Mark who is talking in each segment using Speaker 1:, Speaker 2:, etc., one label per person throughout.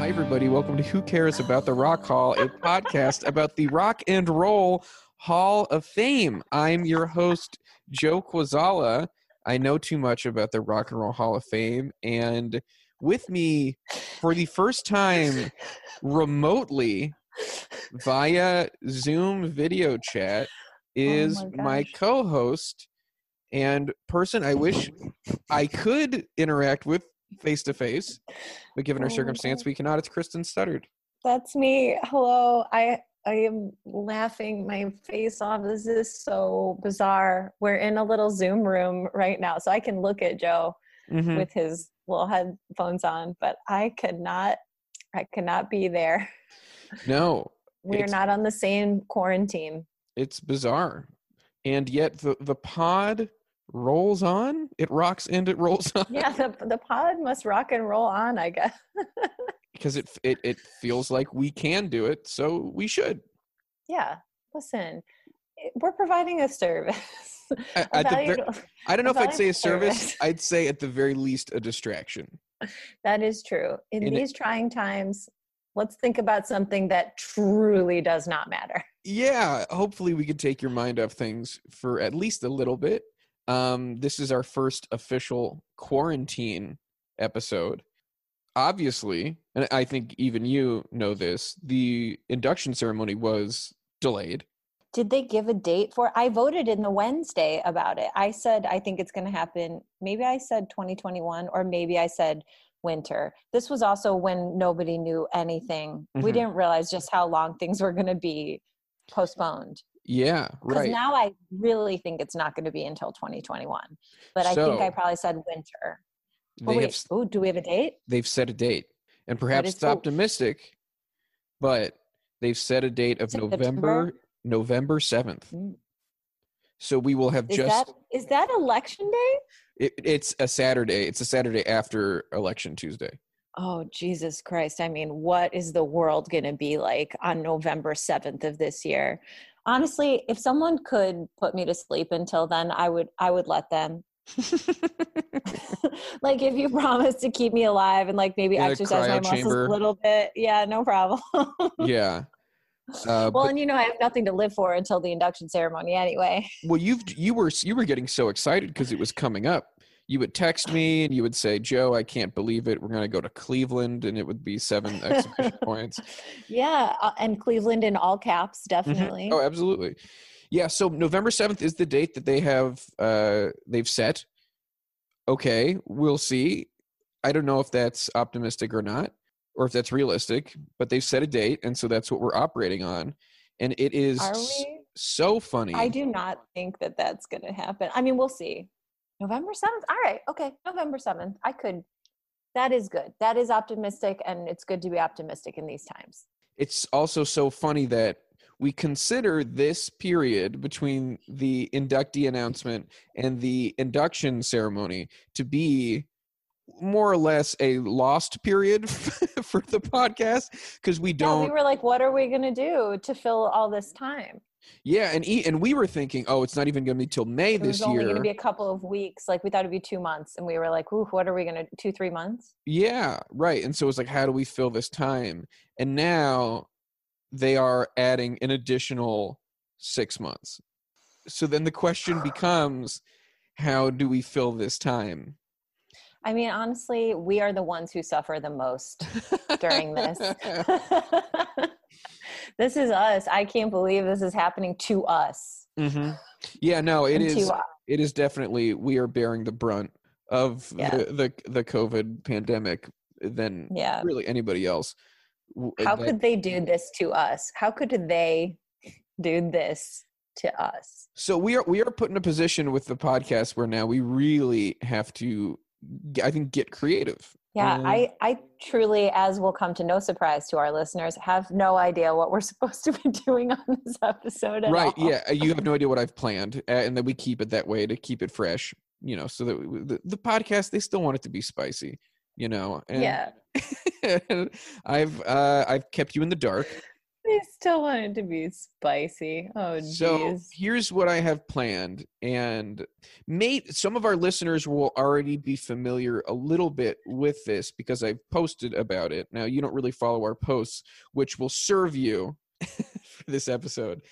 Speaker 1: Hi, everybody. Welcome to Who Cares About the Rock Hall, a podcast about the Rock and Roll Hall of Fame. I'm your host, Joe Quazala. I know too much about the Rock and Roll Hall of Fame. And with me for the first time remotely via Zoom video chat oh is
Speaker 2: my
Speaker 1: my co host and person I wish I could interact with face to face, but given our
Speaker 2: Oh
Speaker 1: circumstance, we cannot. It's Kristen Studdard.
Speaker 2: That's me. Hello. I I am laughing my face off. This is so bizarre. We're in a little Zoom room right now, so I can look at Joe
Speaker 1: Mhm.
Speaker 2: with his little headphones on, but I could not I cannot be there.
Speaker 1: No,
Speaker 2: We are not on the same quarantine.
Speaker 1: it's bizarre, and yet the the pod rolls on. It rocks and it rolls on.
Speaker 2: Yeah, the the pod must rock and roll on, I guess.
Speaker 1: because it it it feels like we can do it, so we should.
Speaker 2: yeah. Listen, we're providing a service.
Speaker 1: A at ver- I don't know if I'd say a service.
Speaker 2: service.
Speaker 1: I'd say at the very least a distraction.
Speaker 2: That is true. In
Speaker 1: And it-
Speaker 2: these trying times, let's think about something that truly does not matter.
Speaker 1: yeah hopefully we could take your mind off things for at least a little bit um this is our first official quarantine episode obviously and i think even you know this the induction ceremony was delayed
Speaker 2: Did they give a date for I voted in the Wednesday about it. I said I think it's going to happen. Maybe I said 2021 or maybe I said winter. This was also when nobody knew anything. We
Speaker 1: Mhm.
Speaker 2: didn't realize just how long things were going to be postponed.
Speaker 1: Yeah
Speaker 2: Because
Speaker 1: right
Speaker 2: now I really think it's not going to be until 2021. But I think I probably said winter. Oh,
Speaker 1: they have
Speaker 2: wait. Oh, do we have a date?
Speaker 1: they've set a date and perhaps it's
Speaker 2: so-
Speaker 1: optimistic but they've set a date of
Speaker 2: September?
Speaker 1: november november 7th
Speaker 2: Mm.
Speaker 1: so we will have
Speaker 2: Is
Speaker 1: just
Speaker 2: that is that election day?
Speaker 1: It, it's a Saturday. It's a Saturday after election Tuesday.
Speaker 2: Oh Jesus Christ! I mean, what is the world going to be like on November seventh of this year? Honestly, if someone could put me to sleep until then, I would. I would let them. like if you promise to keep me alive and like maybe exercise my muscles
Speaker 1: chamber.
Speaker 2: a little bit, yeah, no problem.
Speaker 1: yeah. Uh,
Speaker 2: well,
Speaker 1: but,
Speaker 2: and you know, I have nothing to live for until the induction ceremony anyway.
Speaker 1: well, you've you were you were getting so excited because it was coming up. You would text me and you would say, "Joe, I can't believe it. We're going to go to Cleveland, and it would be seven exhibition points."
Speaker 2: Yeah, uh, and Cleveland in all caps,
Speaker 1: Mhm.
Speaker 2: definitely.
Speaker 1: Oh, absolutely. Yeah. So November seventh is the date that they have uh, they've set. Okay, we'll see. I don't know if that's optimistic or not, or if that's realistic, but they've set a date, and so that's what we're operating on. And it is
Speaker 2: Are
Speaker 1: s-
Speaker 2: we?
Speaker 1: so funny.
Speaker 2: I do not think that that's going to happen. I mean, we'll see. November 7th. All right. Okay. November 7th. I could. That is good. That is optimistic. And it's good to be optimistic in these times.
Speaker 1: It's also so funny that we consider this period between the inductee announcement and the induction ceremony to be more or less a lost period for the podcast because we don't
Speaker 2: we were like, what are we going to do to fill all this time?
Speaker 1: Yeah and e- and we were thinking oh it's not even going to be till may
Speaker 2: It
Speaker 1: this
Speaker 2: was only
Speaker 1: year
Speaker 2: going to be a couple of weeks. Like we thought it'd be two months. And we were like, ooh, what are we going to Two, three months?
Speaker 1: Yeah, right. And so it's like, how do we fill this time? And now they are adding an additional six months. so then the question becomes how do we fill this time
Speaker 2: I mean, honestly, we are the ones who suffer the most during this. this is us. I can't believe this is happening to us.
Speaker 1: hmm yeah no it is
Speaker 2: uh,
Speaker 1: it is definitely we are bearing the brunt of
Speaker 2: Yeah.
Speaker 1: the, the the covid pandemic than
Speaker 2: yeah.
Speaker 1: really anybody else
Speaker 2: How
Speaker 1: that-
Speaker 2: could they do this to us? How could they do this to us?
Speaker 1: so we are we are put in a position with the podcast where now we really have to I think get creative
Speaker 2: Yeah,
Speaker 1: Um,
Speaker 2: I, I truly, as will come to no surprise to our listeners, have no idea what we're supposed to be doing on this episode
Speaker 1: right
Speaker 2: all.
Speaker 1: yeah uh, you have no idea what i've planned uh, and then we keep it that way to keep it fresh you know so that we, the, the podcast they still want it to be spicy you know and
Speaker 2: Yeah.
Speaker 1: i've uh i've kept you in the dark
Speaker 2: They still want it to be spicy. Oh,
Speaker 1: So here's what I have planned, and mate, some of our listeners will already be familiar a little bit with this because I've posted about it. Now you don't really follow our posts, which will serve you for this episode.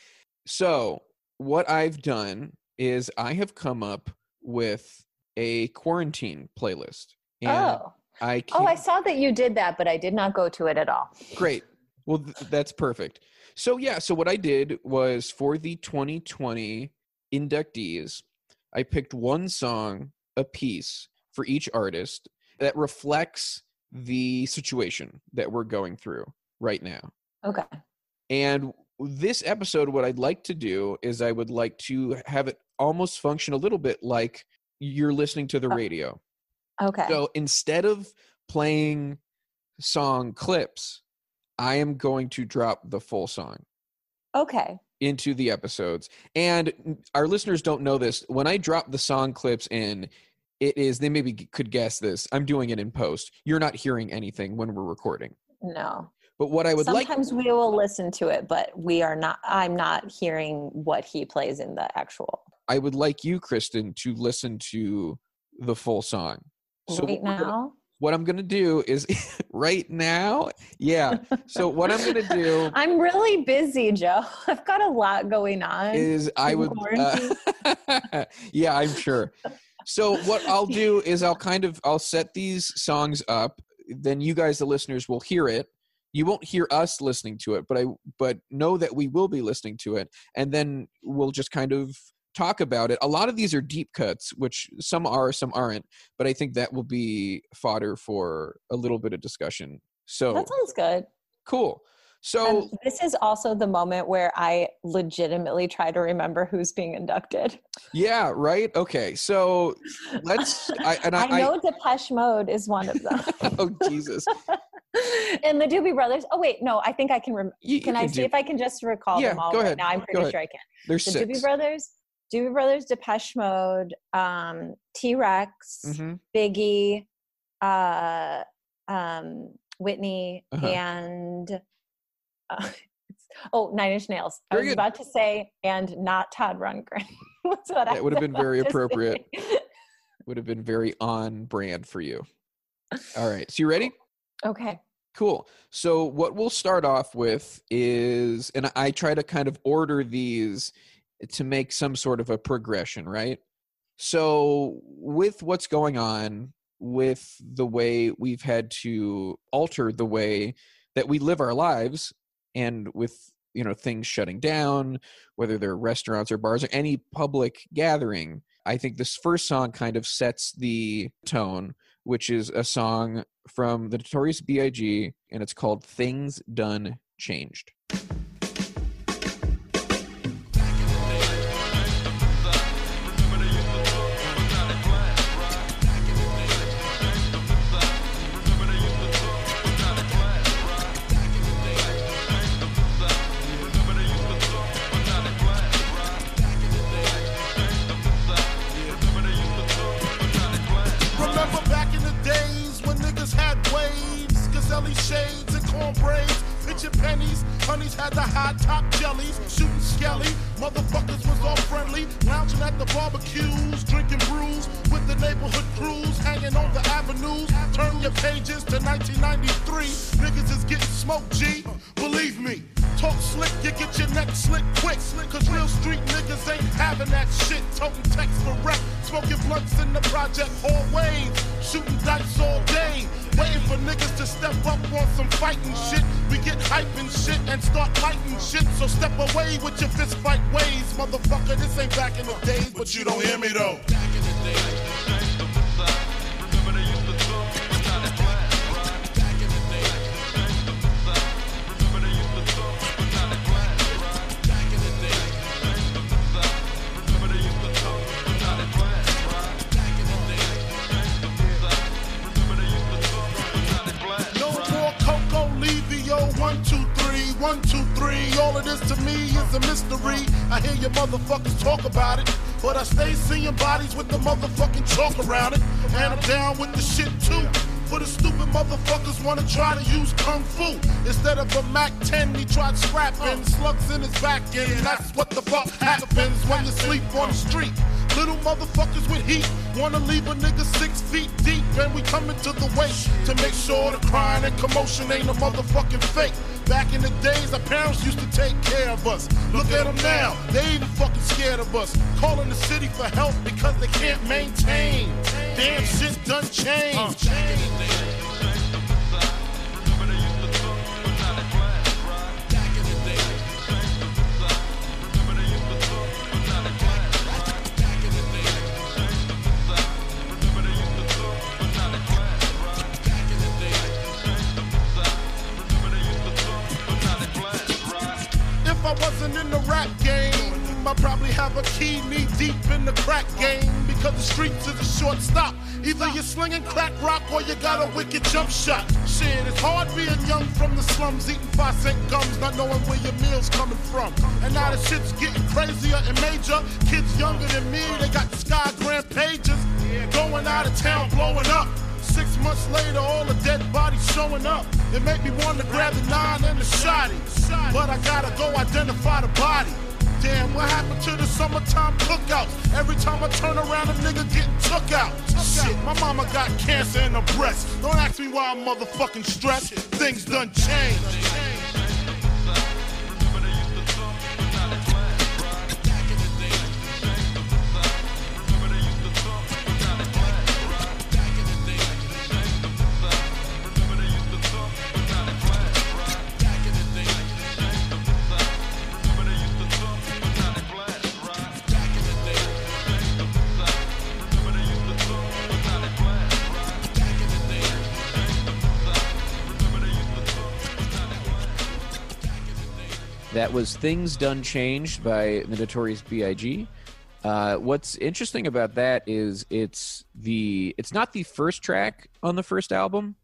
Speaker 1: So what I've done is I have come up with a quarantine playlist. And
Speaker 2: oh.
Speaker 1: I
Speaker 2: Oh, I saw that you did that, but I did not go to it at all.
Speaker 1: Great. Well, th- that's perfect. So yeah, so what I did was for the 2020 inductees, I picked one song a piece for each artist that reflects the situation that we're going through right now.
Speaker 2: Okay.
Speaker 1: And this episode, what I'd like to do is I would like to have it almost function a little bit like you're listening to the
Speaker 2: Uh,
Speaker 1: radio.
Speaker 2: Okay.
Speaker 1: So instead of playing song clips, I am going to drop the full song
Speaker 2: okay.
Speaker 1: into the episodes. And our listeners don't know this. When I drop the song clips in, it is, they maybe could guess this. I'm doing it in post. You're not hearing anything when we're recording.
Speaker 2: No.
Speaker 1: But what I would like,
Speaker 2: Sometimes we will listen to it, but we are not. I'm not hearing what he plays in the actual.
Speaker 1: I would like you, Kristen, to listen to the full song. So
Speaker 2: right now.
Speaker 1: What I'm going to do is right now. Yeah. So what I'm going to do
Speaker 2: I'm really busy, Joe. I've got a lot going on.
Speaker 1: is I would uh, yeah I'm sure so what I'll do is I'll kind of I'll set these songs up then you guys the listeners will hear it you won't hear us listening to it but I but know that we will be listening to it and then we'll just kind of talk about it a lot of these are deep cuts which some are some aren't but I think that will be fodder for a little bit of discussion so
Speaker 2: that sounds good.
Speaker 1: cool so
Speaker 2: And this is also the moment where I legitimately try to remember who's being inducted.
Speaker 1: yeah right okay so let's I, and I,
Speaker 2: I know Depeche Mode is one of them.
Speaker 1: oh jesus
Speaker 2: and the Doobie Brothers. Oh wait, no, I think I can. Rem-
Speaker 1: You- you
Speaker 2: can I see
Speaker 1: do-
Speaker 2: if I can just recall
Speaker 1: Yeah,
Speaker 2: them all
Speaker 1: go
Speaker 2: right
Speaker 1: ahead,
Speaker 2: now? I'm pretty sure I can.
Speaker 1: There's
Speaker 2: The
Speaker 1: six.
Speaker 2: Doobie Brothers, Doobie Brothers, Depeche Mode, um, T Rex,
Speaker 1: hmm
Speaker 2: Biggie, uh, um, Whitney,
Speaker 1: Uh-huh.
Speaker 2: and uh, oh, Nine Inch Nails. I was
Speaker 1: good.
Speaker 2: about to say, and not Todd Rundgren. That's what I
Speaker 1: would have been very appropriate. Would have been very on brand for you. All right. So you ready?
Speaker 2: okay.
Speaker 1: Cool. So what we'll start off with is, and I try to kind of order these to make some sort of a progression, right? So with what's going on with the way we've had to alter the way that we live our lives and with you know things shutting down whether they're restaurants or bars or any public gathering i think this first song kind of sets the tone which is a song from the notorious big and it's called things done changed
Speaker 3: niggas had waves, Gazelli shades and corn braids, picture pennies, honeys had the hot top jellies, shooting skelly, motherfuckers was all friendly, lounging at the barbecues, drinking brews with the neighborhood crews, hanging on the avenues. Turn your pages to 1993, niggas is getting smoked, G. Believe me, Talk slick, you get your neck slit quick. Slick. Cause real street niggas ain't having that shit. Toting techs for rep, smoking blunts in the project hallways. Shooting dice all day. Waiting for niggas to step up on some fighting shit. We get hype and shit and start fighting shit. So step away with your fist fight ways. Motherfucker, this ain't back in the days, but you don't hear me though. One, two, three. All of this to me is a mystery. I hear you motherfuckers talk about it, but I stay seeing bodies with the motherfucking chalk around it. And I'm down with the shit too. For the stupid motherfuckers wanna try to use kung fu instead of a Mac 10. He tried scrapping slugs in his back end. That's what the fuck happens when you sleep on the street. Little motherfuckers with heat wanna leave a nigga six feet deep, and we coming to the waist to make sure the crying and commotion ain't a motherfucking fake. Back in the days, our parents used to take care of us. Look at them now, they even fucking scared of us. Calling the city for help because they can't maintain. Damn shit done changed. Probably have a key knee deep in the crack game because the streets is a short stop. Either you're slinging crack rock or you got a wicked jump shot. Shit, it's hard being young from the slums, eating five cent gums, not knowing where your meal's coming from. And now the shit's getting crazier and major. Kids younger than me, they got sky grand pages. Going out of town, blowing up. Six months later, all the dead bodies showing up. It make me want to grab the nine and the shotty. But I gotta go identify the body. Damn, what happened to the summertime cookouts? Every time I turn around, a nigga getting took out. Shit, my mama got cancer in her breast. Don't ask me why I'm motherfucking stressed. Things done changed.
Speaker 1: Was Things Done Changed by the Notorious B.I.G. Uh, what's interesting about that is it's the it's not the first track on the first album,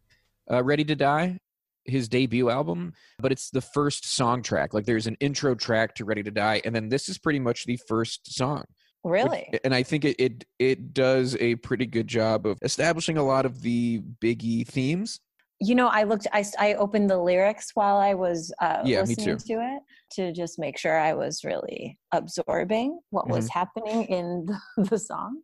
Speaker 1: uh, Ready to Die, his debut album, but it's the first song track. Like there's an intro track to Ready to Die, and then this is pretty much the first song. which-
Speaker 2: Really?
Speaker 1: and I think it, it it does a pretty good job of establishing a lot of the Biggie themes.
Speaker 2: You know, I looked, I, I opened the lyrics while I was uh,
Speaker 1: Yeah,
Speaker 2: listening to it to just make sure I was really absorbing what was
Speaker 1: Mm-hmm.
Speaker 2: happening in the, the song.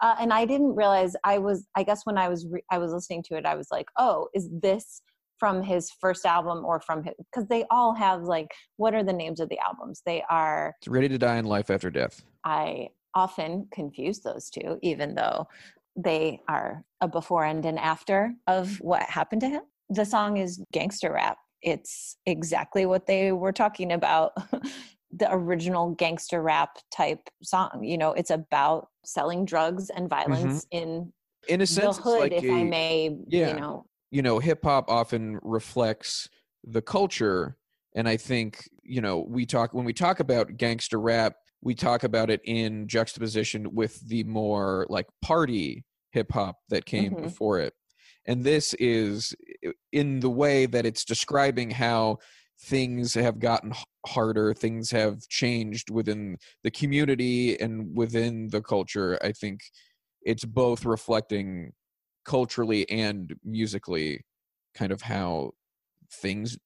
Speaker 2: Uh, and I didn't realize I was, I guess when I was, re- I was listening to it, I was like, oh, is this from his first album or from his, because they all have like, what are the names of the albums? They are,
Speaker 1: It's Ready to Die and Life After Death.
Speaker 2: I often confuse those two, even though they are a before and an after of what happened to him. The song is gangster rap. It's exactly what they were talking about. the original gangster rap type song. You know, it's about selling drugs and mm-hmm. violence in
Speaker 1: In a sense, it's
Speaker 2: hood,
Speaker 1: like
Speaker 2: if
Speaker 1: a,
Speaker 2: I may,
Speaker 1: yeah.
Speaker 2: you know.
Speaker 1: you know, hip hop often reflects the culture. And I think, you know, we talk when we talk about gangster rap, we talk about it in juxtaposition with the more like party hip hop that came
Speaker 2: Mhm.
Speaker 1: before it. And this is in the way that it's describing how things have gotten harder, things have changed within the community and within the culture. I think it's both reflecting culturally and musically kind of how things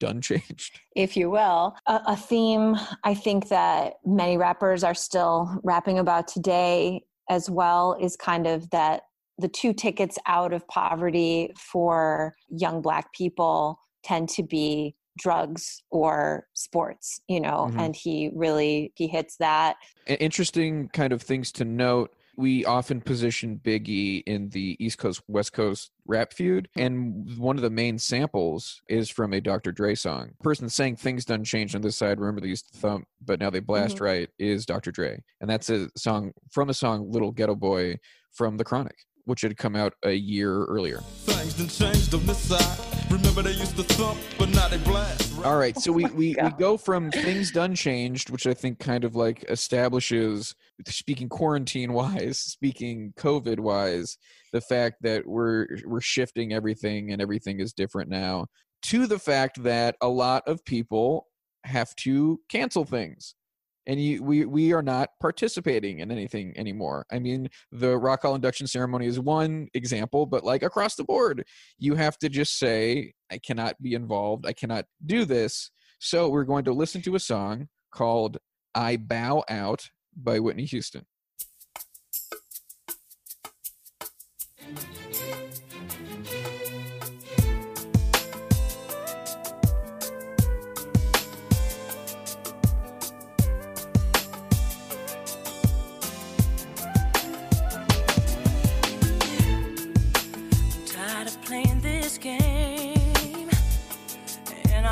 Speaker 1: done changed.
Speaker 2: if you will. A, a theme I think that many rappers are still rapping about today as well is kind of that the two tickets out of poverty for young black people tend to be drugs or sports you know
Speaker 1: Mhm.
Speaker 2: and he really he hits that
Speaker 1: Interesting kind of things to note. We often position Biggie in the East Coast West Coast rap feud, and one of the main samples is from a Dr. Dre song. Person saying things done changed on this side. Remember they used to thump, but now they blast mm-hmm. right. Is Dr. Dre, and that's a song from a song "Little Ghetto Boy" from The Chronic, which had come out a year earlier.
Speaker 4: Things done changed on this side. Remember they used to thump, but now they blast. right?
Speaker 1: All right, so oh we, we, we
Speaker 2: God.
Speaker 1: go from things done changed, which I think kind of like establishes, speaking quarantine wise, speaking COVID wise, the fact that we're we're shifting everything and everything is different now, to the fact that a lot of people have to cancel things. And you, we we are not participating in anything anymore. I mean, the Rock Hall induction ceremony is one example, but like across the board, you have to just say, I cannot be involved. I cannot do this. So we're going to listen to a song called I Bow Out by Whitney Houston.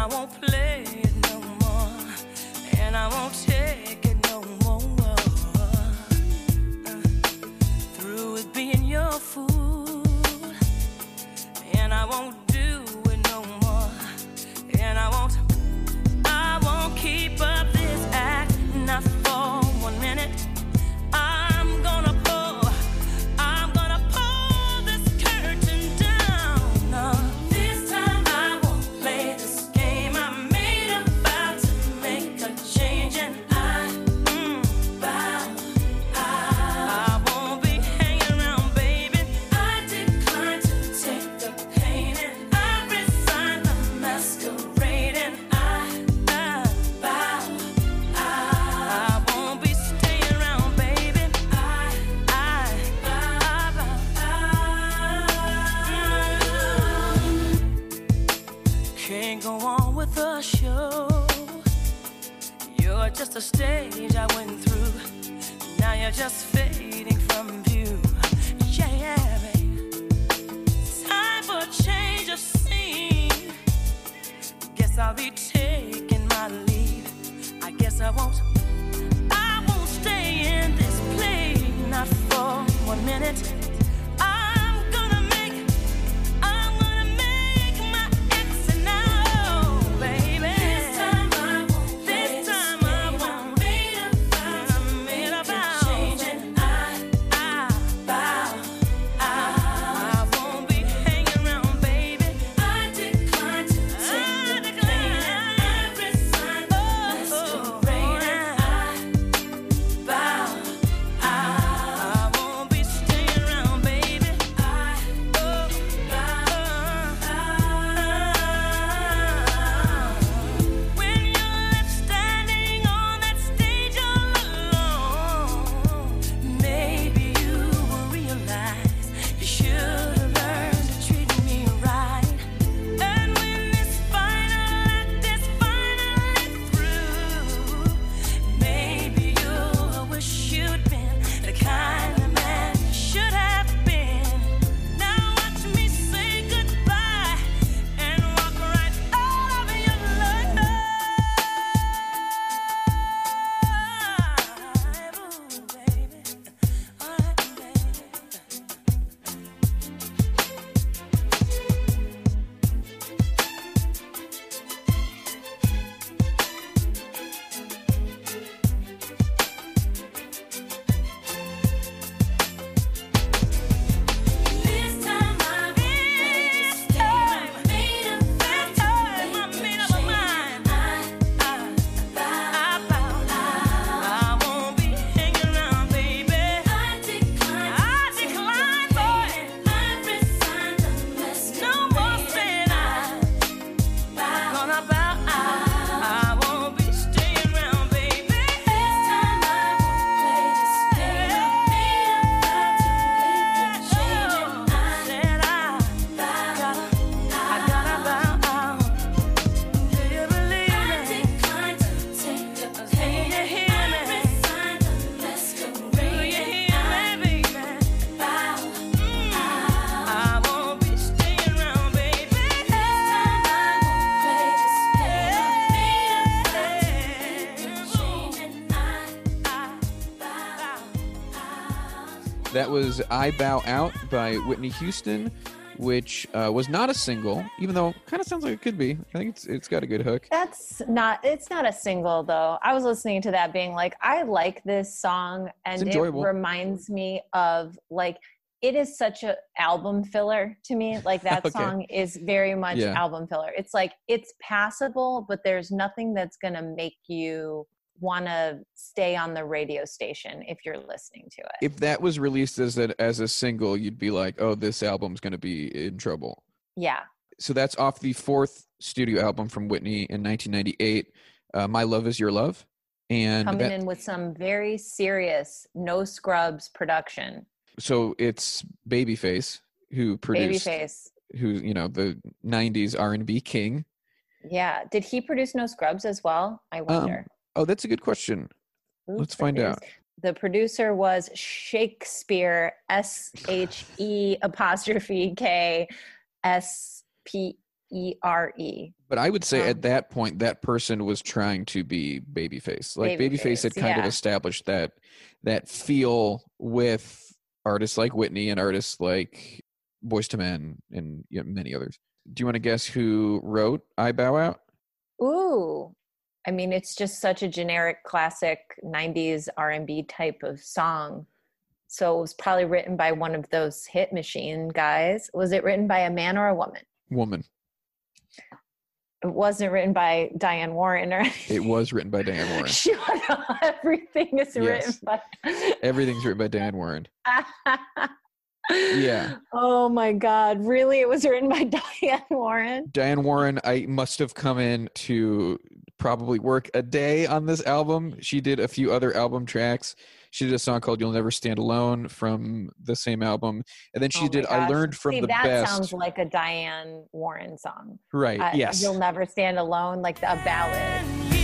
Speaker 5: I won't play
Speaker 1: was I Bow Out by Whitney Houston, which uh, was not a single, even though it kind of sounds like it could be. I think it's it's got a good hook.
Speaker 2: That's not. It's not a single though. I was listening to that, being like, I like this song, and it reminds me of like it is such a album filler to me. Like that
Speaker 1: Okay.
Speaker 2: song is very much
Speaker 1: Yeah.
Speaker 2: album filler. It's like it's passable, but there's nothing that's gonna make you want to stay on the radio station if you're listening to it.
Speaker 1: If that was released as a as a single, you'd be like, "Oh, this album's going to be in trouble."
Speaker 2: yeah.
Speaker 1: So that's off the fourth studio album from Whitney in 1998, uh, "My Love Is Your Love," and
Speaker 2: Coming
Speaker 1: that-
Speaker 2: in with some very serious, no scrubs production.
Speaker 1: so it's Babyface who produced,
Speaker 2: Babyface.
Speaker 1: who you know the '90s R&B king.
Speaker 2: Yeah. Did he produce No Scrubs as well? I wonder.
Speaker 1: Oh, that's a good question.
Speaker 2: Who
Speaker 1: let's find out.
Speaker 2: The producer was She'kspere, S H E apostrophe K S P E R E.
Speaker 1: But I would say
Speaker 2: Um,
Speaker 1: at that point, that person was trying to be Babyface. Like Babyface, had
Speaker 2: Babyface,
Speaker 1: kind of established that that feel with artists like Whitney and artists like Boyz II Men and you know, many others. Do you want to guess who wrote "I Bow Out"?
Speaker 2: Ooh. I mean, it's just such a generic classic 90s R&B type of song. So it was probably written by one of those hit machine guys. Was it written by a man or a woman?
Speaker 1: Woman.
Speaker 2: It wasn't written by Diane Warren or
Speaker 1: It was written by Diane Warren.
Speaker 2: Shut up. Everything is written
Speaker 1: Yes.
Speaker 2: by
Speaker 1: Everything's written by Diane Warren. Yeah.
Speaker 2: Oh my God. Really? It was written by Diane Warren?
Speaker 1: Diane Warren, I must have come in to probably work a day on this album. She did a few other album tracks. She did a song called "You'll Never Stand Alone" from the same album, and then she
Speaker 2: Oh
Speaker 1: did "I. Learned from
Speaker 2: See,
Speaker 1: the
Speaker 2: that
Speaker 1: Best."
Speaker 2: sounds like a Diane Warren song.
Speaker 1: right?
Speaker 2: Uh,
Speaker 1: yes.
Speaker 2: You'll never stand alone, like a ballad.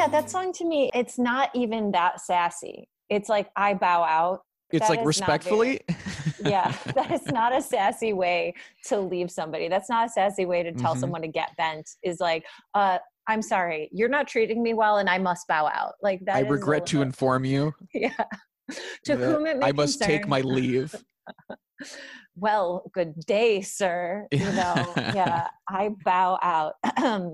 Speaker 2: Yeah, that song to me, it's not even that sassy. It's like I bow out.
Speaker 1: it's
Speaker 2: that
Speaker 1: like respectfully.
Speaker 2: Yeah, that is not a sassy way to leave somebody. That's not a sassy way to tell
Speaker 1: Mhm.
Speaker 2: someone to get bent. Is like, uh, I'm sorry, you're not treating me well, and I must bow out. Like that.
Speaker 1: I regret to inform you
Speaker 2: Yeah. to whom it may
Speaker 1: I must take my leave.
Speaker 2: well, good day, sir. You know, yeah, I bow out.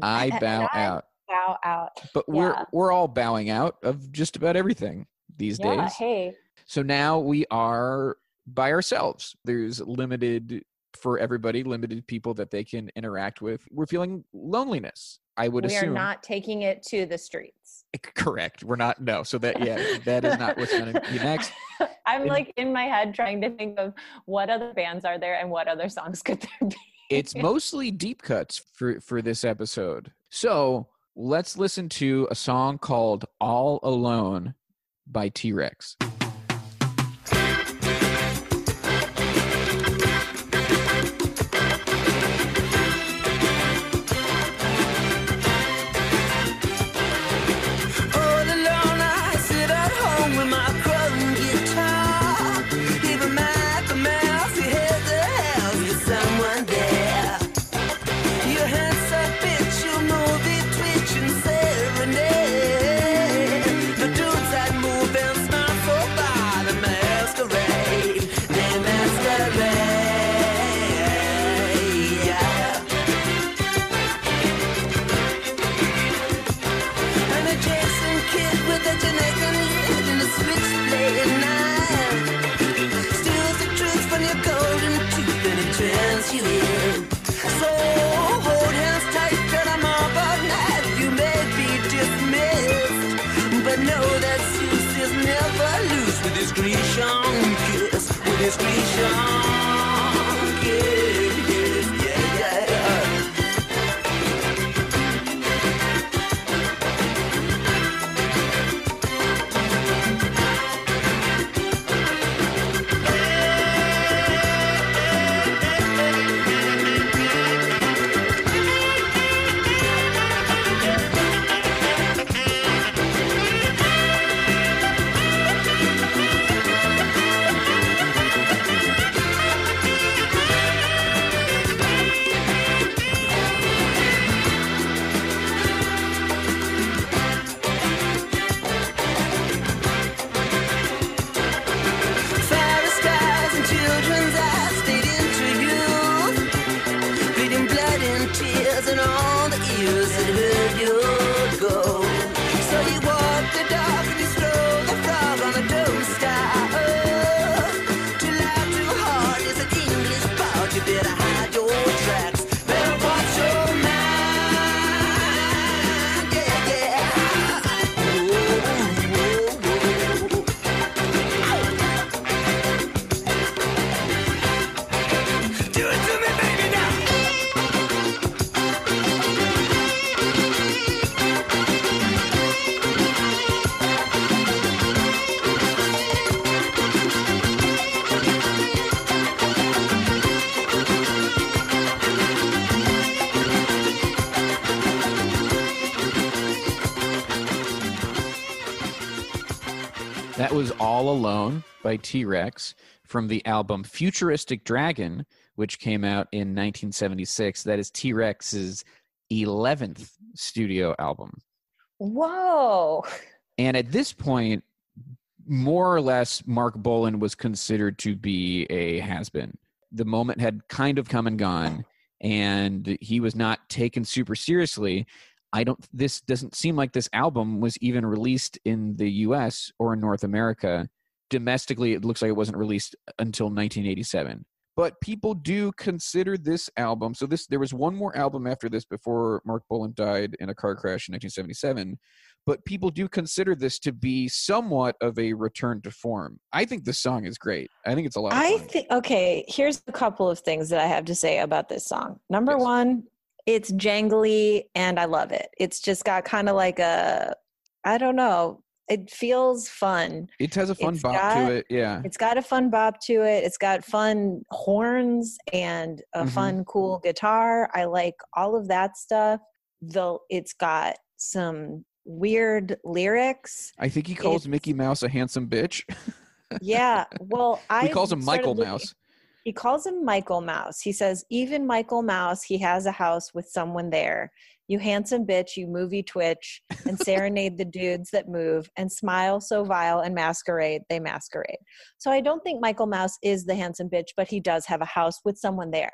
Speaker 1: I bow
Speaker 2: I
Speaker 1: out.
Speaker 2: Bow out.
Speaker 1: But we're we're all bowing out of just about everything these
Speaker 2: Yeah.
Speaker 1: days.
Speaker 2: Hey.
Speaker 1: So now we are by ourselves. There's limited for everybody, limited people that they can interact with. We're feeling loneliness. I would
Speaker 2: we
Speaker 1: assume.
Speaker 2: We are not taking it to the streets.
Speaker 1: Eh, correct. We're not. No. So that yeah, that is not what's going to be next.
Speaker 2: I'm
Speaker 1: And-
Speaker 2: like in my head trying to think of what other bands are there and what other songs could there be.
Speaker 1: It's mostly deep cuts for for this episode. So let's listen to a song called "All Alone" by T Rex.
Speaker 5: Kiss, with
Speaker 6: was All Alone by T Rex from the album Futuristic Dragon, which came out in 1976. That is T Rex's 11th studio album.
Speaker 2: Whoa.
Speaker 6: And at this point, more or less, Marc Bolan was considered to be a has been. The moment had kind of come and gone, and he was not taken super seriously. I don't, this doesn't seem like this album was even released in the US or in North America. Domestically, it looks like it wasn't released until 1987 but people do consider this album so this there was one more album after this before marc bolan died in a car crash in 1977 but people do consider this to be somewhat of a return to form i think this song is great i think it's a lot of
Speaker 2: I think okay, here's a couple of things that I have to say about this song. Number
Speaker 6: Yes.
Speaker 2: one, it's jangly and I love it. It's just got kind of like a I don't know, it feels fun.
Speaker 1: It has a fun
Speaker 2: It's
Speaker 1: bop
Speaker 2: got-
Speaker 1: to it. Yeah.
Speaker 2: It's got a fun bop to it. It's got fun horns and a
Speaker 1: Mhm.
Speaker 2: fun cool guitar. I like all of that stuff. Though it's got some weird lyrics.
Speaker 1: I think he calls
Speaker 2: It's-
Speaker 1: Mickey Mouse a handsome bitch.
Speaker 2: Yeah, well, I
Speaker 1: he calls him Michael
Speaker 2: looking-
Speaker 1: Mouse.
Speaker 2: He calls him Michael Mouse. He says, even Michael Mouse, he has a house with someone there. You handsome bitch, you movie twitch, and serenade the dudes that move, and smile so vile and masquerade, they masquerade. So I don't think Michael Mouse is the handsome bitch, but he does have a house with someone there.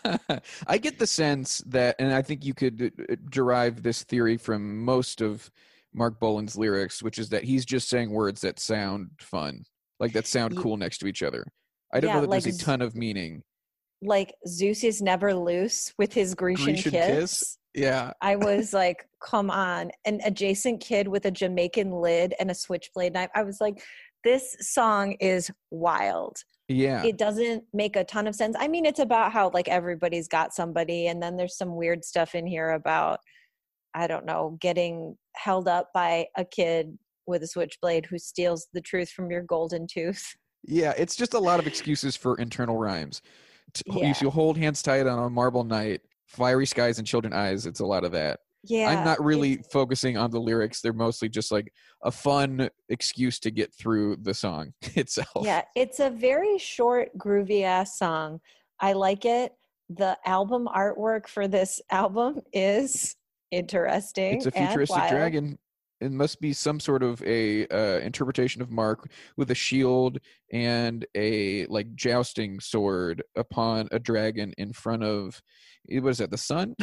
Speaker 1: I get the sense that, and I think you could uh, derive this theory from most of Marc Bolan's lyrics, which is that he's just saying words that sound fun, like that sound cool next to each other. I don't
Speaker 2: Yeah,
Speaker 1: know that
Speaker 2: like
Speaker 1: there's a ton of meaning.
Speaker 2: Like Zeus is never loose with his Grecian,
Speaker 1: Grecian
Speaker 2: kiss.
Speaker 1: kiss? Yeah.
Speaker 2: I was like, come on. An adjacent kid with a Jamaican lid and a switchblade knife. I was like, this song is wild.
Speaker 1: Yeah.
Speaker 2: It doesn't make a ton of sense. I mean, it's about how like everybody's got somebody, and then there's some weird stuff in here about, I don't know, getting held up by a kid with a switchblade who steals the truth from your golden tooth.
Speaker 1: Yeah, it's just a lot of excuses for internal rhymes.
Speaker 2: Yeah.
Speaker 1: You hold hands tight on a marble night, fiery skies and children eyes. It's a lot of that.
Speaker 2: Yeah.
Speaker 1: I'm not really focusing on the lyrics. They're mostly just like a fun excuse to get through the song itself.
Speaker 2: Yeah, it's a very short, groovy ass song. I like it. The album artwork for this album is interesting.
Speaker 1: It's a futuristic dragon. It must be some sort of a uh, interpretation of Marc with a shield and a like jousting sword upon a dragon in front of eh, what is that? The sun?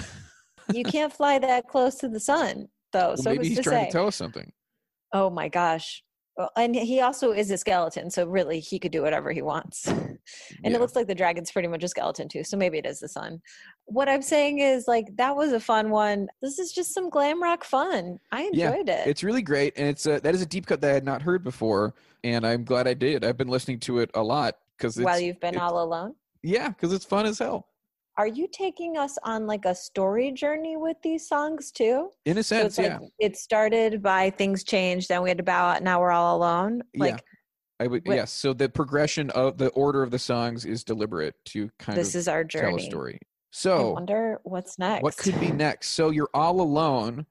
Speaker 2: You can't fly that close to the sun, though.
Speaker 1: Well,
Speaker 2: so
Speaker 1: maybe he's
Speaker 2: to
Speaker 1: trying
Speaker 2: say?
Speaker 1: to tell us something.
Speaker 2: Oh my gosh. Well, And he also is a skeleton, so really he could do whatever he wants. And
Speaker 1: Yeah.
Speaker 2: it looks like the dragon's pretty much a skeleton too, so maybe it is the sun. What I'm saying is like that was a fun one. This is just some glam rock fun. I
Speaker 1: Yeah,
Speaker 2: enjoyed it.
Speaker 1: It's really great, and it's a, that is a deep cut that I had not heard before, and I'm glad I did. I've been listening to it a lot because
Speaker 2: While you've been all alone.
Speaker 1: yeah, because it's fun as hell.
Speaker 2: Are you taking us on like a story journey with these songs too?
Speaker 1: In a
Speaker 2: So
Speaker 1: sense, yeah.
Speaker 2: it started by things changed, then we had to bow out, now we're all alone.
Speaker 1: Yeah.
Speaker 2: Like
Speaker 1: I would yes. So the progression of the order of the songs is deliberate to kind
Speaker 2: this
Speaker 1: of
Speaker 2: is our journey.
Speaker 1: tell a story.
Speaker 2: I
Speaker 1: So
Speaker 2: wonder what's next.
Speaker 1: what could be next? So you're all alone,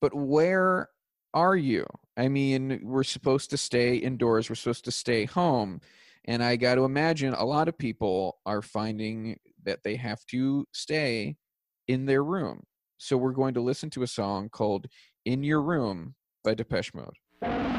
Speaker 1: but where are you? I mean, we're supposed to stay indoors. We're supposed to stay home. And I got to imagine a lot of people are finding that they have to stay in their room. So we're going to listen to a song called In Your Room by Depeche Mode.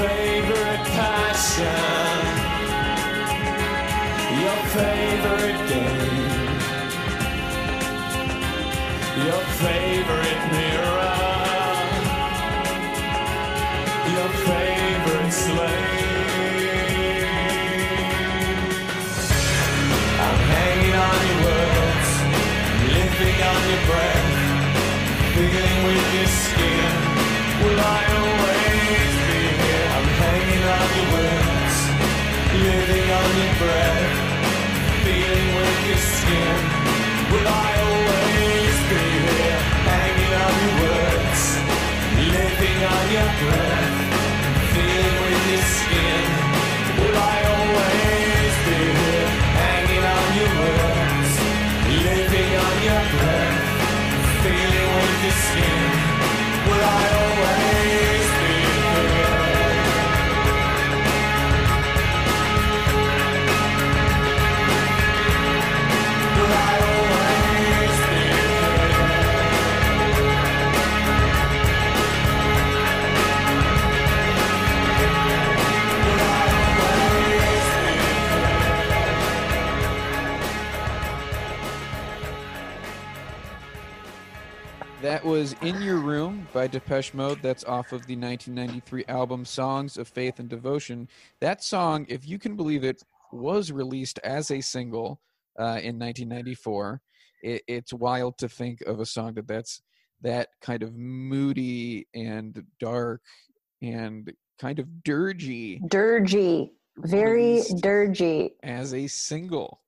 Speaker 7: Favorite passion your favorite game, your favorite mirror, your favorite slave. I'm hanging on your words, living on your breath, feeling with your skin. Will I always your words, living on your breath, feeling with your skin. Will I always be here? Hanging on your words, living on your breath, feeling with your skin.
Speaker 1: By Depeche Mode. That's off of the 1993 album Songs of Faith and Devotion. That song, if you can believe it, was released as a single uh, in 1994. It, it's wild to think of a song that that's that kind of moody and dark and kind of dirgy
Speaker 2: Dirgy, very dirgy.
Speaker 1: as a single.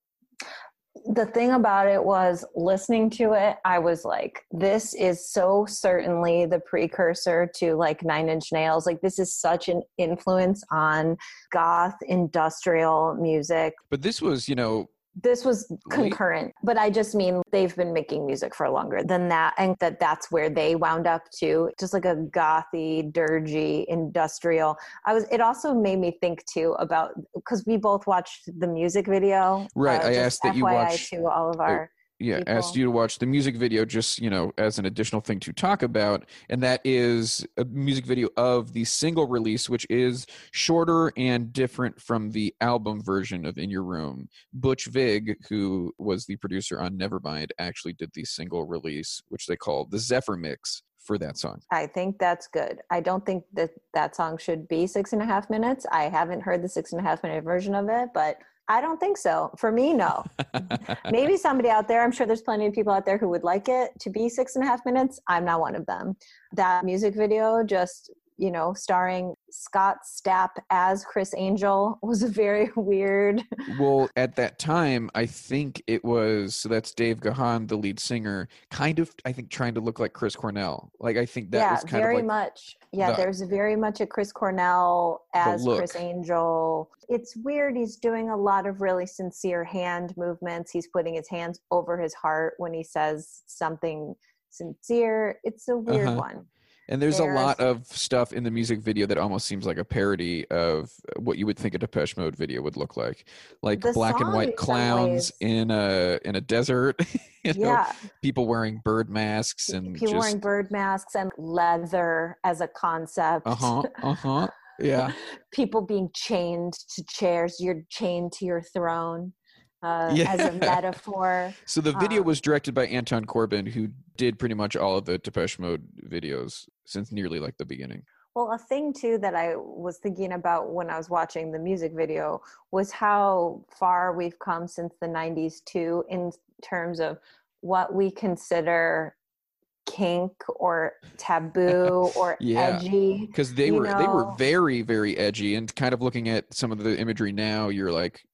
Speaker 2: The thing about it was listening to it i was like this is so certainly the precursor to like nine inch nails. Like this is such an influence on goth industrial music.
Speaker 1: But this was, you know,
Speaker 2: this was concurrent but i just mean they've been making music for longer than that and that that's where they wound up to just like a gothy dirgy industrial. I was it also made me think too about because we both watched the music video
Speaker 1: Right, uh, I
Speaker 2: just
Speaker 1: asked that you
Speaker 2: FYI
Speaker 1: watch-
Speaker 2: to all of our
Speaker 1: yeah asked you to watch the music video just you know as an additional thing to talk about and that is a music video of the single release which is shorter and different from the album version of in your room butch vig who was the producer on nevermind actually did the single release which they call the zephyr mix for that song
Speaker 2: I think that's good. I don't think that that song should be six and a half minutes. I haven't heard the six and a half minute version of it, but I don't think so. For me, no. Maybe somebody out there, I'm sure there's plenty of people out there who would like it to be six and a half minutes. I'm not one of them. That music video just, you know, starring Scott Stapp as Criss Angel was a very weird.
Speaker 1: Well, at that time, I think it was so that's Dave Gahan, the lead singer, kind of I think trying to look like Chris Cornell. Like I think that
Speaker 2: yeah,
Speaker 1: was kind
Speaker 2: very
Speaker 1: of like
Speaker 2: much. Yeah,
Speaker 1: the-
Speaker 2: there's very much a Chris Cornell as
Speaker 1: Criss.
Speaker 2: Angel. It's weird. He's doing a lot of really sincere hand movements. He's putting his hands over his heart when he says something sincere. It's a weird
Speaker 1: Uh-huh.
Speaker 2: one.
Speaker 1: And there's a lot of stuff in the music video that almost seems like a parody of what you would think a Depeche Mode video would look like, like
Speaker 2: The
Speaker 1: black and white clowns in a in a desert. you know,
Speaker 2: yeah,
Speaker 1: people wearing bird masks and
Speaker 2: people
Speaker 1: just
Speaker 2: wearing bird masks and leather as a concept.
Speaker 1: uh huh uh huh yeah
Speaker 2: people being chained to chairs. You're chained to your throne uh, as a metaphor.
Speaker 1: So the video
Speaker 2: Um,
Speaker 1: was directed by Anton Corbijn, who did pretty much all of the Depeche Mode videos since nearly like the beginning.
Speaker 2: Well, a thing too that I was thinking about when I was watching the music video was how far we've come since the 90s too in terms of what we consider kink or taboo or
Speaker 1: Yeah.
Speaker 2: edgy.
Speaker 1: Because they were they were very very edgy, and kind of looking at some of the imagery now, you're like,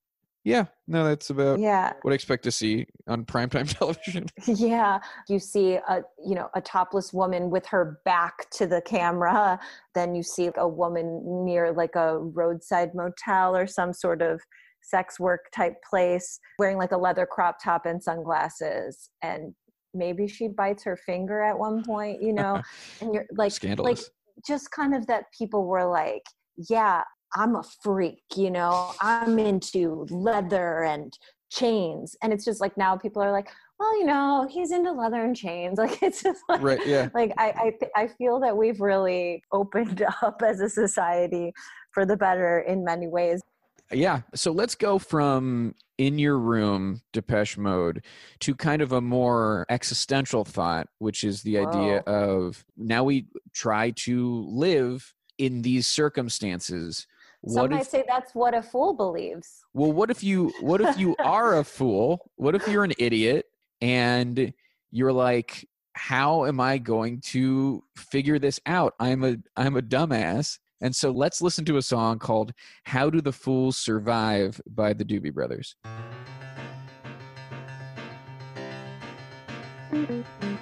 Speaker 1: yeah, no, that's about
Speaker 2: Yeah.
Speaker 1: what I expect to see on primetime television.
Speaker 2: yeah you see a you know a topless woman with her back to the camera then you see a woman near like a roadside motel or some sort of sex work type place wearing like a leather crop top and sunglasses and maybe she bites her finger at one point you know and you're like like just kind of that people were like yeah i'm a freak you know i'm into leather and chains and it's just like now people are like well you know he's into leather and chains like it's just like
Speaker 1: Right, yeah.
Speaker 2: like i i, I feel that we've really opened up as a society for the better in many ways
Speaker 1: Yeah. So let's go from in your room Depeche Mode to kind of a more existential thought, which is the idea of now we try to live in these circumstances.
Speaker 2: Some
Speaker 1: What
Speaker 2: might
Speaker 1: if
Speaker 2: say that's what a fool believes
Speaker 1: well what if you what if you are a fool? What if you're an idiot and you're like how am I going to figure this out? I'm a I'm a dumbass. And so let's listen to a song called How Do the Fools Survive by the Doobie Brothers.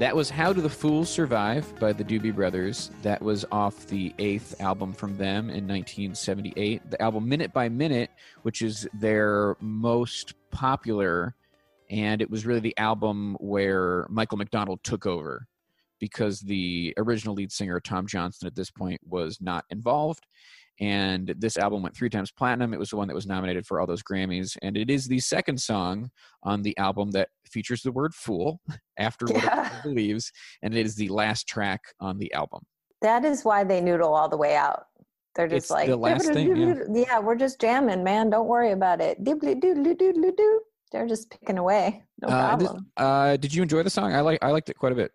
Speaker 1: That was How Do the Fools Survive by the Doobie Brothers. That was off the eighth album from them in 1978. The album Minute by Minute, which is their most popular, and it was really the album where Michael McDonald took over because the original lead singer, Tom Johnston, at this point was not involved. And this album went three times platinum. It was the one that was nominated for all those Grammys. And it is the second song on the album that features the word fool after what
Speaker 2: Yeah.
Speaker 1: it believes. And it is the last track on the album.
Speaker 2: That is why they noodle all the way out. They're just
Speaker 1: It's
Speaker 2: like,
Speaker 1: the last thing, yeah.
Speaker 2: yeah, we're just jamming, man. Don't worry about it. Dibbly doodly doodly doo. They're just picking away. No
Speaker 1: Uh, this-
Speaker 2: problem.
Speaker 1: uh, did you enjoy the song? I like I liked it quite a bit.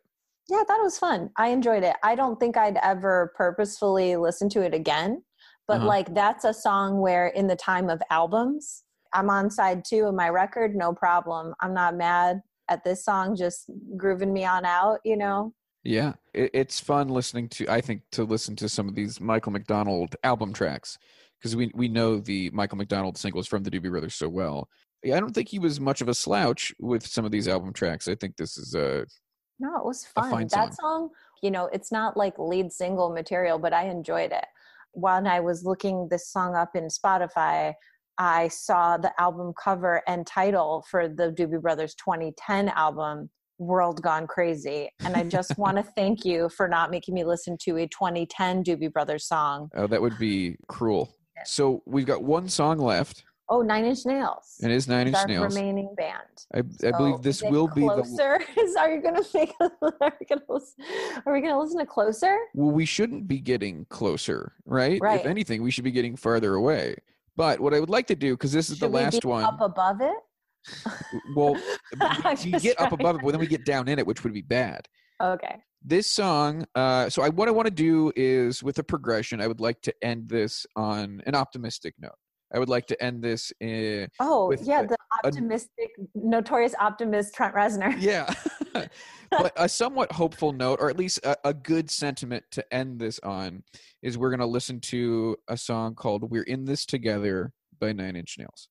Speaker 2: Yeah, I thought it was fun. I enjoyed it. I don't think I'd ever purposefully listen to it again, but
Speaker 1: Uh-huh.
Speaker 2: like that's a song where in the time of albums, I'm on side two of my record, no problem. I'm not mad at this song just grooving me on out, you know?
Speaker 1: Yeah, it, it's fun listening to. I think to listen to some of these Michael McDonald album tracks because we we know the Michael McDonald singles from the Doobie Brothers so well. Yeah, I don't think he was much of a slouch with some of these album tracks. I think this is a
Speaker 2: No, it was fun.
Speaker 1: fine
Speaker 2: that song, you know, it's not like lead single material, but I enjoyed it. When I was looking this song up in Spotify, I saw the album cover and title for the Doobie Brothers 2010 album, World Gone Crazy. And I just want to thank you for not making me listen to a 2010 Doobie Brothers song.
Speaker 1: oh that would be cruel. So we've got one song left,
Speaker 2: Oh, Nine Inch Nails.
Speaker 1: and it's Nine Inch
Speaker 2: our
Speaker 1: Nails.
Speaker 2: remaining band.
Speaker 1: I, I believe this
Speaker 2: is it
Speaker 1: will be the.
Speaker 2: closer. Is are you gonna make? Are we gonna? listen- Are we gonna listen to closer?
Speaker 1: Well, we shouldn't be getting closer, right?
Speaker 2: Right.
Speaker 1: If anything, we should be getting farther away. But what I would like to do, because this is
Speaker 2: Should
Speaker 1: the last
Speaker 2: be
Speaker 1: one,
Speaker 2: up above it.
Speaker 1: well,
Speaker 2: just
Speaker 1: get up above it, but then we get down in it, which would be bad.
Speaker 2: Okay.
Speaker 1: this song uh so I, what i want to do is with a progression i would like to end this on an optimistic note i would like to end this in
Speaker 2: Oh
Speaker 1: with
Speaker 2: yeah,
Speaker 1: a-
Speaker 2: the
Speaker 1: a-
Speaker 2: optimistic, notorious optimist Trent Reznor.
Speaker 1: yeah but a somewhat hopeful note or at least a, a good sentiment to end this on is we're going to listen to a song called we're in this together by nine inch nails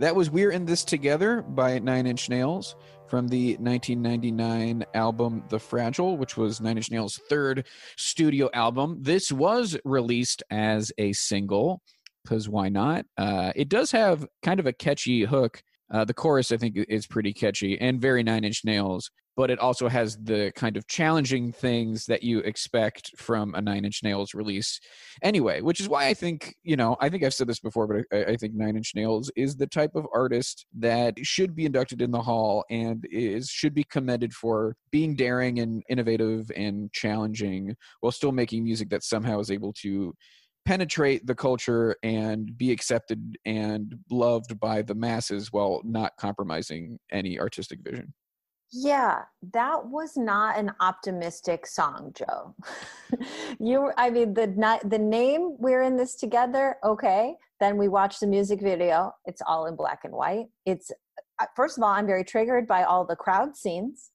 Speaker 1: That was We're in This Together by Nine Inch Nails from the 1999 album The Fragile, which was Nine Inch Nails' third studio album. This was released as a single, because why not? Uh, it does have kind of a catchy hook. Uh, the chorus, I think, is pretty catchy and very Nine Inch Nails, but it also has the kind of challenging things that you expect from a Nine Inch Nails release anyway, which is why I think, you know, I think I've said this before, but I, I think Nine Inch Nails is the type of artist that should be inducted in the hall and is should be commended for being daring and innovative and challenging while still making music that somehow is able to penetrate the culture and be accepted and loved by the masses while not compromising any artistic vision.
Speaker 2: Yeah, that was not an optimistic song, Joe. you, I mean, the the name "We're in This Together." Okay, then we watch the music video. It's all in black and white. It's uh, first of all, I'm very triggered by all the crowd scenes.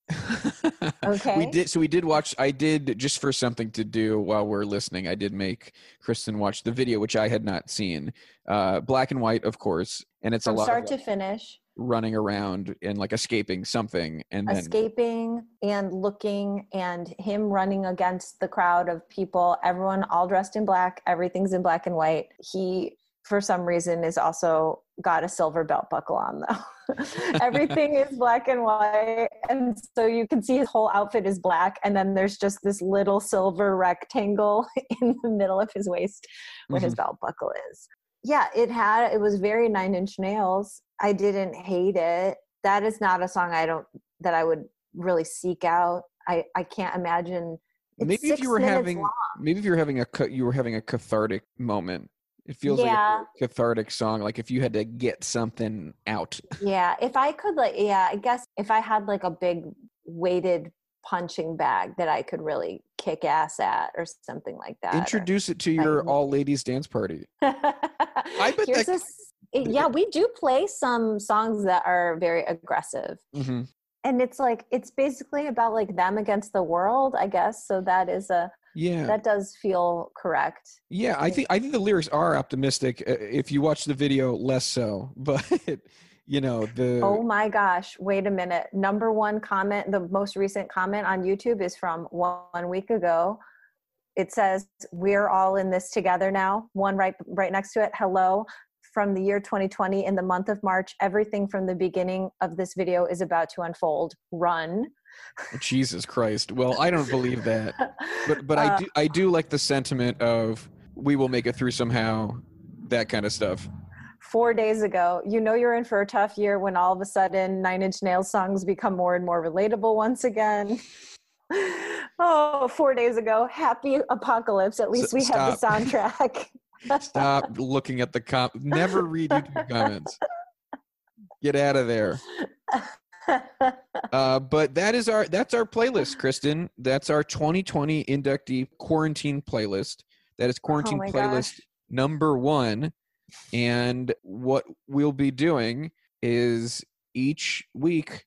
Speaker 2: Okay.
Speaker 1: We did so we did watch I did just for something to do while we're listening. I did make Kristen watch the video which I had not seen. Uh black and white of course, and it's
Speaker 2: From
Speaker 1: a lot
Speaker 2: start to finish,
Speaker 1: running around and like escaping something and then
Speaker 2: escaping and looking, and him running against the crowd of people. Everyone all dressed in black. Everything's in black and white. He, for some reason, is also got a silver belt buckle on though. Everything is black and white, and so you can see his whole outfit is black, and then there's just this little silver rectangle in the middle of his waist where his mm-hmm. belt buckle is. Yeah, it had it was very Nine Inch Nails. I didn't hate it. That is not a song I don't that I would really seek out. I I can't imagine.
Speaker 1: Maybe if you were having
Speaker 2: long.
Speaker 1: maybe if you were having a you were having a cathartic moment. It feels like a cathartic song like if you had to get something out.
Speaker 2: Yeah, if I could like yeah, I guess if I had like a big weighted punching bag that I could really kick ass at or something like that. or-
Speaker 1: Introduce it to your all ladies dance party.
Speaker 2: I
Speaker 1: bet
Speaker 2: Here's
Speaker 1: that-
Speaker 2: it- yeah, we do play some songs that are very aggressive.
Speaker 1: hmm
Speaker 2: And it's like it's basically about like them against the world, I guess. So that is a
Speaker 1: Yeah.
Speaker 2: that does feel correct.
Speaker 1: Yeah, I think I think the lyrics are optimistic. uh, If you watch the video, less so. But you know the
Speaker 2: Oh my gosh, wait a minute. Number one comment, the most recent comment on YouTube is from one week ago. It says, We're all in this together now. One right right next to it. Hello. From the year 2020 in the month of March, everything from the beginning of this video is about to unfold. Run.
Speaker 1: Jesus Christ. Well, I don't believe that, but but I
Speaker 2: Uh,
Speaker 1: do I do like the sentiment of we will make it through somehow, that kind of stuff.
Speaker 2: four days ago. You know you're in for a tough year when all of a sudden Nine Inch Nails songs become more and more relatable once again. oh, four days ago. Happy apocalypse. At least we have the soundtrack.
Speaker 1: Stop looking at the com. Never read YouTube comments. Get out of there. Uh, but that is our that's our playlist, Kristen. That's our 2020 inductee quarantine playlist. That is quarantine
Speaker 2: my
Speaker 1: playlist
Speaker 2: gosh.
Speaker 1: number one. And what we'll be doing is each week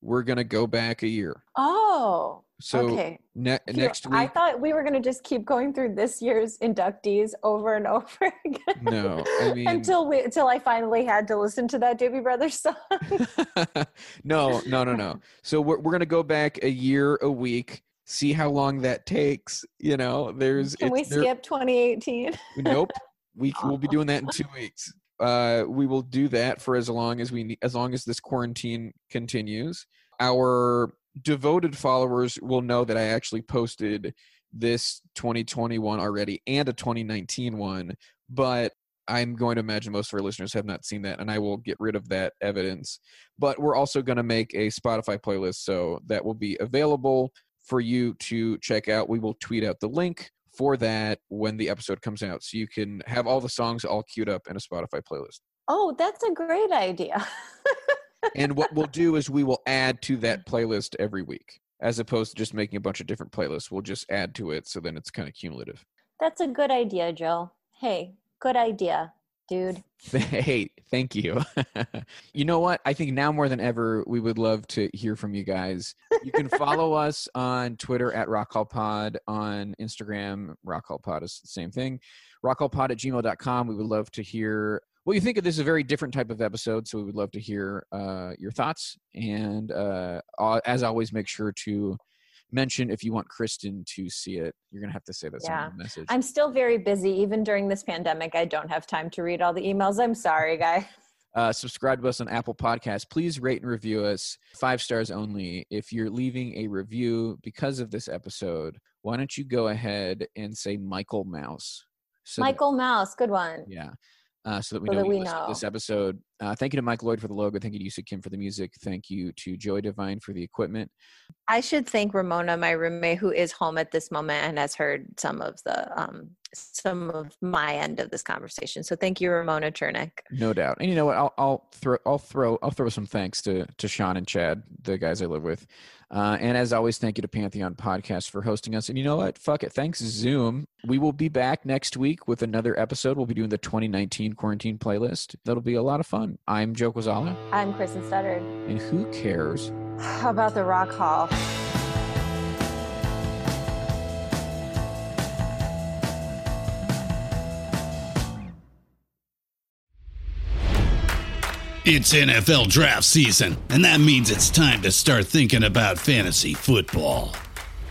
Speaker 1: we're gonna go back a year.
Speaker 2: oh,
Speaker 1: So
Speaker 2: okay.
Speaker 1: ne- next
Speaker 2: I thought we were going to just keep going through this year's inductees over and over again.
Speaker 1: no, I mean
Speaker 2: until we until I finally had to listen to that Doobie Brothers song.
Speaker 1: no, no, no, no. So we're we're gonna go back a year a week. See how long that takes. You know, there's
Speaker 2: Can we skip 2018?
Speaker 1: Nope. We will be doing that in two weeks. Uh, we will do that for as long as we as long as this quarantine continues. Our devoted followers will know that I actually posted this 2021 already and a 2019 one, but I'm going to imagine most of our listeners have not seen that, and I will get rid of that evidence. But we're also going to make a Spotify playlist, so that will be available for you to check out. We will tweet out the link for that when the episode comes out, so you can have all the songs all queued up in a Spotify playlist.
Speaker 2: Oh, that's a great idea.
Speaker 1: And what we'll do is we will add to that playlist every week, as opposed to just making a bunch of different playlists. We'll just add to it, so then it's kind of cumulative.
Speaker 2: That's a good idea, Joe. Hey, good idea, dude.
Speaker 1: Hey, thank you. you know what? I think now more than ever, we would love to hear from you guys. You can follow us on Twitter at RockHallPod, on Instagram, RockHallPod is the same thing. RockHallPod at gmail.com. We would love to hear what you think of this is a very different type of episode. So we would love to hear uh, your thoughts. And uh, as always, make sure to mention if you want Kristen to see it. You're gonna have to say that
Speaker 2: Yeah.
Speaker 1: message.
Speaker 2: I'm still very busy. Even during this pandemic, I don't have time to read all the emails. I'm sorry, guy.
Speaker 1: uh, subscribe to us on Apple Podcasts. Please rate and review us five stars only. If you're leaving a review because of this episode, why don't you go ahead and say Michael Mouse? So that-
Speaker 2: Michael Mouse, good one.
Speaker 1: yeah. Uh, so that we
Speaker 2: So
Speaker 1: know
Speaker 2: that we know.
Speaker 1: this episode. Uh, thank you to Mike Lloyd for the logo. Thank you to Yusuf Kim for the music. Thank you to Joey Divine for the equipment.
Speaker 2: I should thank Ramona, my roommate, who is home at this moment and has heard some of the um some of my end of this conversation. So thank you, Ramona Chernick.
Speaker 1: No doubt. And you know what? I'll, I'll throw I'll throw I'll throw some thanks to to Sean and Chad, the guys I live with. Uh, and as always, thank you to Pantheon Podcast for hosting us. And you know what? Fuck it. Thanks, Zoom. We will be back next week with another episode. We'll be doing the 2019 quarantine playlist. That'll be a lot of fun. I'm Joe Quazala,
Speaker 2: I'm Kristen Studdard.
Speaker 1: and who cares?
Speaker 2: How about the Rock Hall?
Speaker 8: It's NFL draft season, and that means it's time to start thinking about fantasy football.